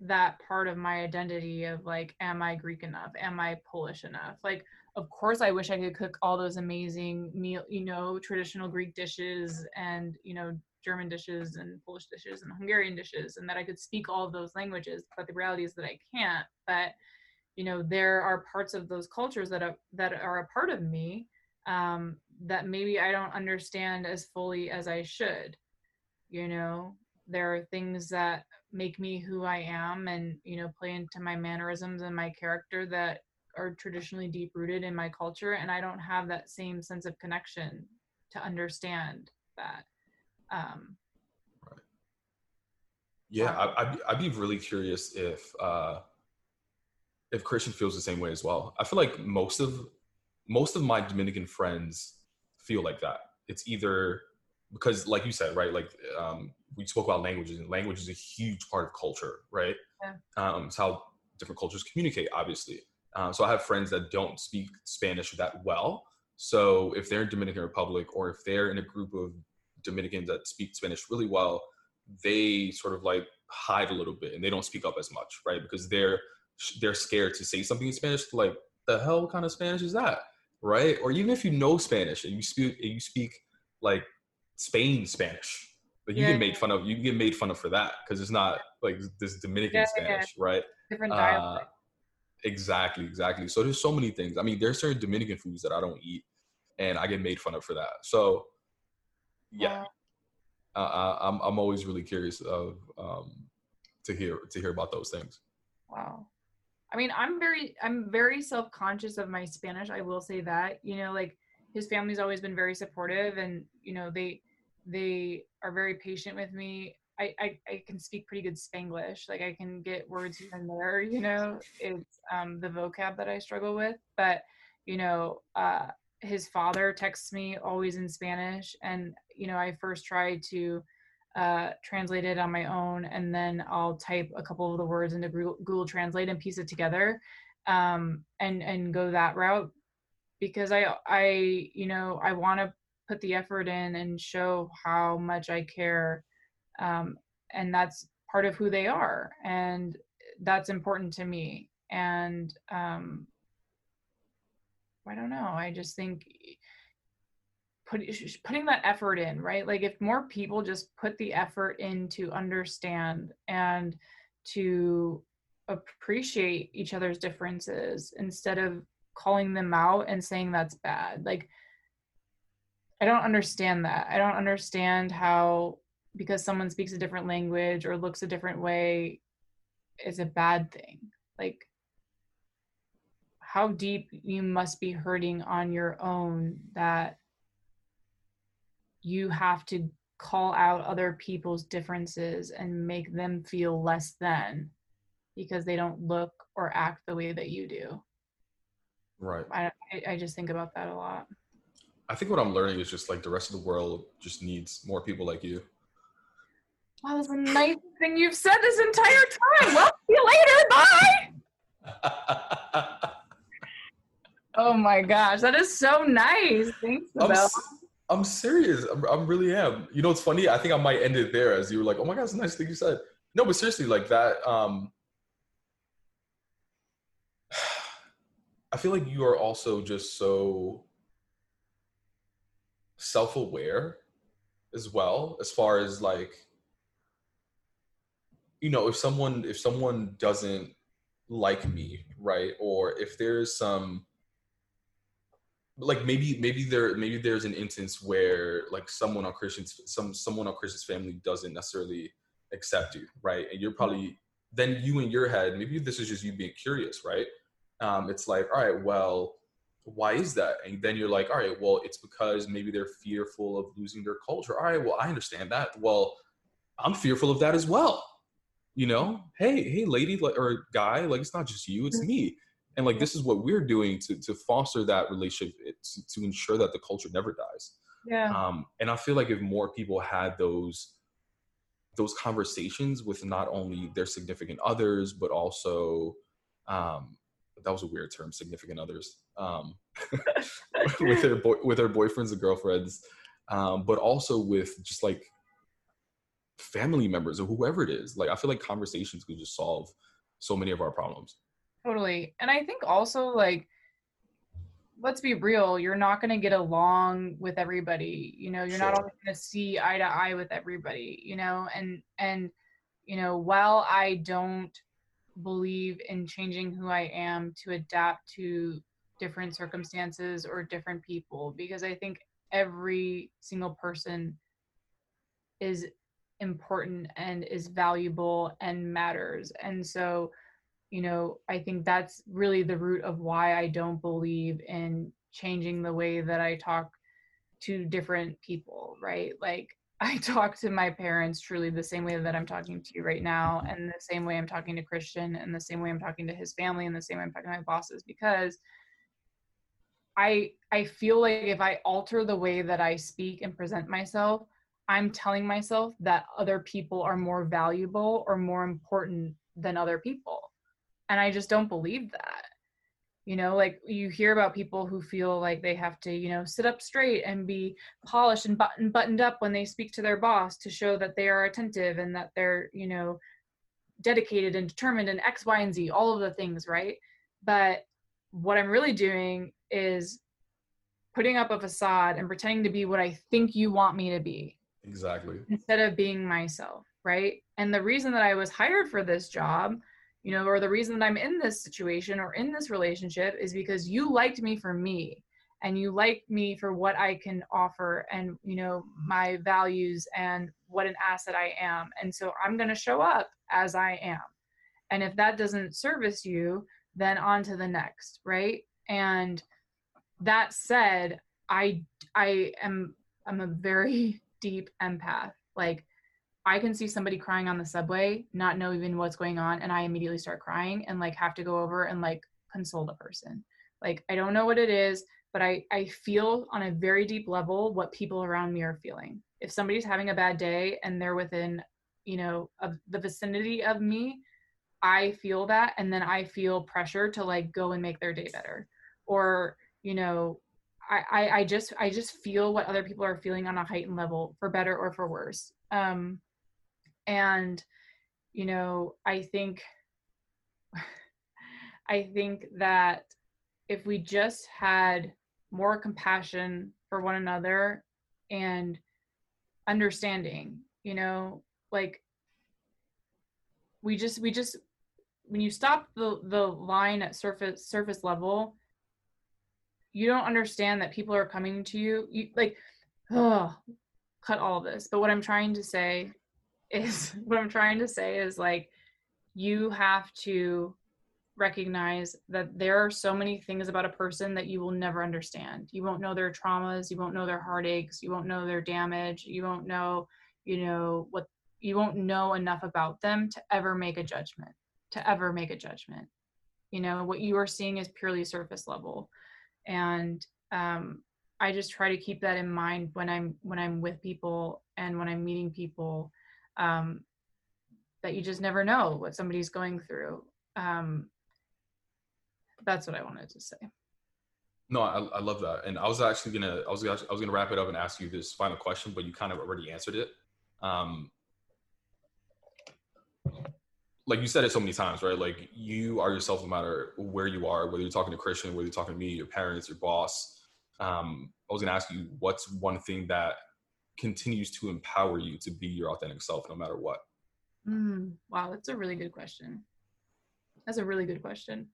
that part of my identity of like am i greek enough? Am i polish enough? Like of course i wish i could cook all those amazing meal you know traditional greek dishes and you know german dishes and polish dishes and hungarian dishes and that i could speak all of those languages but the reality is that i can't. But you know there are parts of those cultures that are that are a part of me um, that maybe i don't understand as fully as i should. You know there are things that make me who i am and you know play into my mannerisms and my character that are traditionally deep rooted in my culture and i don't have that same sense of connection to understand that um. Yeah, I, I'd, be- I'd be really curious if uh, if Christian feels the same way as well. I feel like most of most of my Dominican friends feel like that. It's either because, like you said, right? Like um, we spoke about languages, and language is a huge part of culture, right? Yeah. Um, it's how different cultures communicate, obviously. Um, so I have friends that don't speak Spanish that well. So if they're in Dominican Republic or if they're in a group of Dominicans that speak Spanish really well, they sort of like hide a little bit and they don't speak up as much, right? Because they're they're scared to say something in Spanish. Like the hell kind of Spanish is that, right? Or even if you know Spanish and you speak and you speak like Spain Spanish, like you Yeah, get made fun of. You get made fun of for that because it's not like this Dominican Yeah, yeah. Spanish, right? different Uh, dialect exactly, exactly. So there's so many things. I mean, there's certain Dominican foods that I don't eat, and I get made fun of for that. So, yeah, uh, I- I'm I'm always really curious of um, to hear to hear about those things. Wow. I mean, I'm very I'm very self-conscious of my Spanish. I will say that. You know, like his family's always been very supportive and you know, they they are very patient with me. I, I, I can speak pretty good Spanglish. Like I can get words here and there, you know. It's um the vocab that I struggle with. But, you know, uh his father texts me always in Spanish and you know, I first tried to uh, translate it on my own, and then I'll type a couple of the words into Google, Google Translate and piece it together, um, and and go that route because I I you know I want to put the effort in and show how much I care, um, and that's part of who they are, and that's important to me. And um, I don't know. I just think put, putting that effort in, right? Like if more people just put the effort in to understand and to appreciate each other's differences instead of calling them out and saying that's bad. Like I don't understand that. I don't understand how because someone speaks a different language or looks a different way is a bad thing. Like how deep you must be hurting on your own that you have to call out other people's differences and make them feel less than because they don't look or act the way that you do. Right. I, I- just think about that a lot. I think what I'm learning is just like the rest of the world just needs more people like you. Wow, that's the nicest thing you've said this entire time. Well, see you later. Bye. [laughs] Oh my gosh, that is so nice. Thanks, Isabel. I'm serious. I'm, I'm really am. You know, it's funny. I think I might end it there as you were like, "Oh my god, it's a nice thing you said." No, but seriously, like that. Um, I feel like you are also just so self-aware as well, as far as like, you know, if someone if someone doesn't like me, right, or if there's some like maybe maybe there maybe there's an instance where like someone on Christian's some someone on Christian's family doesn't necessarily accept you, right? And you're probably then you in your head, maybe this is just you being curious, right? Um, it's like, all right, well, why is that? And then you're like, all right, well, it's because maybe they're fearful of losing their culture. All right, well, I understand that. Well, I'm fearful of that as well. You know, hey, hey, lady or guy, like it's not just you, it's mm-hmm. me and like this is what we're doing to to foster that relationship to, to ensure that the culture never dies. Yeah. Um and i feel like if more people had those those conversations with not only their significant others but also um that was a weird term significant others um [laughs] with their boy with their boyfriends and girlfriends um but also with just like family members or whoever it is. Like i feel like conversations could just solve so many of our problems Totally. And I think also like let's be real, you're not going to get along with everybody. You know, you're sure. not always going to see eye to eye with everybody, you know, and and you know, while I don't believe in changing who I am to adapt to different circumstances or different people because I think every single person is important and is valuable and matters. And so you know, I think that's really the root of why I don't believe in changing the way that I talk to different people, right? Like [laughs] I talk to my parents truly the same way that I'm talking to you right now, mm-hmm. and the same way I'm talking to Christian, and the same way I'm talking to his family, and the same way I'm talking to my bosses, because I I feel like if I alter the way that I speak and present myself, I'm telling myself that other people are more valuable or more important than other people and i just don't believe that. You know like you hear about people who feel like they have to you know sit up straight and be polished and button, buttoned up when they speak to their boss to show that they are attentive and that they're you know dedicated and determined and x y and z all of the things right? But what i'm really doing is putting up a facade and pretending to be what i think you want me to be. Exactly. Instead of being myself right? And the reason that i was hired for this job you know, or the reason that I'm in this situation or in this relationship is because you liked me for me and you liked me for what I can offer and, you know, my values and what an asset I am. And so I'm going to show up as I am. And if that doesn't service you, then on to the next, right? And that said, I I am I'm a very [laughs] deep empath. Like I can see somebody crying on the subway, not know even what's going on, and I immediately start crying and like have to go over and like console the person. Like I don't know what it is, but I I feel on a very deep level what people around me are feeling. If somebody's having a bad day and they're within, you know, of the vicinity of me, I feel that and then I feel pressure to like go and make their day better. Or, you know, I, I, I just I just feel what other people are feeling on a heightened level for better or for worse. Um and you know i think [laughs] i think that if we just had more compassion for one another and understanding you know like we just we just when you stop the the line at surface surface level you don't understand that people are coming to you. You like oh cut all this. But what i'm trying to say is [laughs] what I'm trying to say is like you have to recognize that there are so many things about a person that you will never understand. You won't know their traumas, you won't know their heartaches, you won't know their damage, you won't know, you know, what you won't know enough about them to ever make a judgment, to ever make a judgment. You know, what you are seeing is purely surface level. And um I just try to keep that in mind when I'm when I'm with people and when I'm meeting people um, that you just never know what somebody's going through. Um, that's what I wanted to say. No, I, I love that, and I was actually gonna, I was, I was gonna wrap it up and ask you this final question, but you kind of already answered it. Um, like you said it so many times, right? Like you are yourself no matter where you are, whether you're talking to Christian, whether you're talking to me, your parents, your boss. Um, I was gonna ask you, what's one thing that continues to empower you to be your authentic self, no matter what? Mm, wow, that's a really good question. That's a really good question.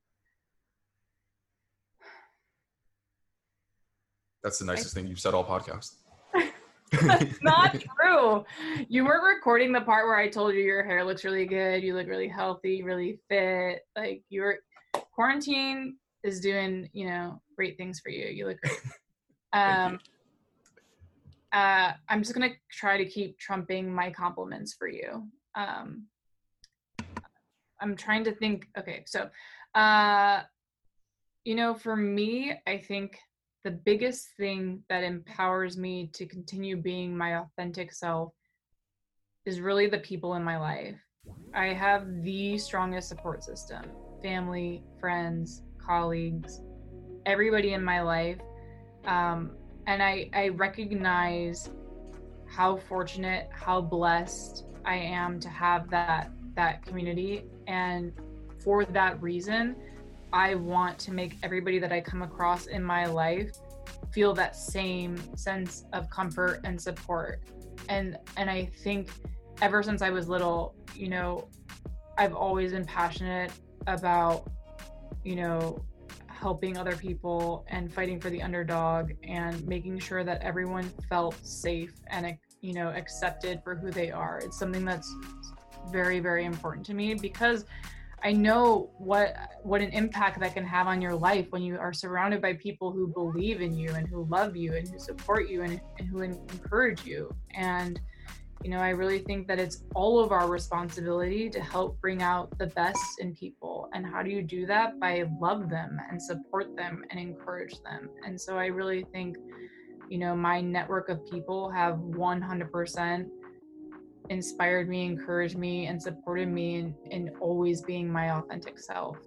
That's the nicest I, thing you've said all podcast. That's [laughs] not true. You weren't recording the part where I told you your hair looks really good, you look really healthy, really fit. Like your quarantine is doing, you know, great things for you. You look great. [laughs] Um uh I'm just gonna try to keep trumping my compliments for you. Um I'm trying to think okay, so uh you know, for me, I think the biggest thing that empowers me to continue being my authentic self is really the people in my life. I have the strongest support system family, friends, colleagues, everybody in my life. Um, and I, I recognize how fortunate, how blessed I am to have that that community. And for that reason, I want to make everybody that I come across in my life feel that same sense of comfort and support. And and I think ever since I was little, you know, I've always been passionate about, you know, helping other people and fighting for the underdog and making sure that everyone felt safe and you know accepted for who they are. It's something that's very very important to me because I know what what an impact that can have on your life when you are surrounded by people who believe in you and who love you and who support you and, and who encourage you. And you know, I really think that it's all of our responsibility to help bring out the best in people. And how do you do that? By love them and support them and encourage them. And so I really think, you know, my network of people have 100% inspired me, encouraged me, and supported me in, in always being my authentic self.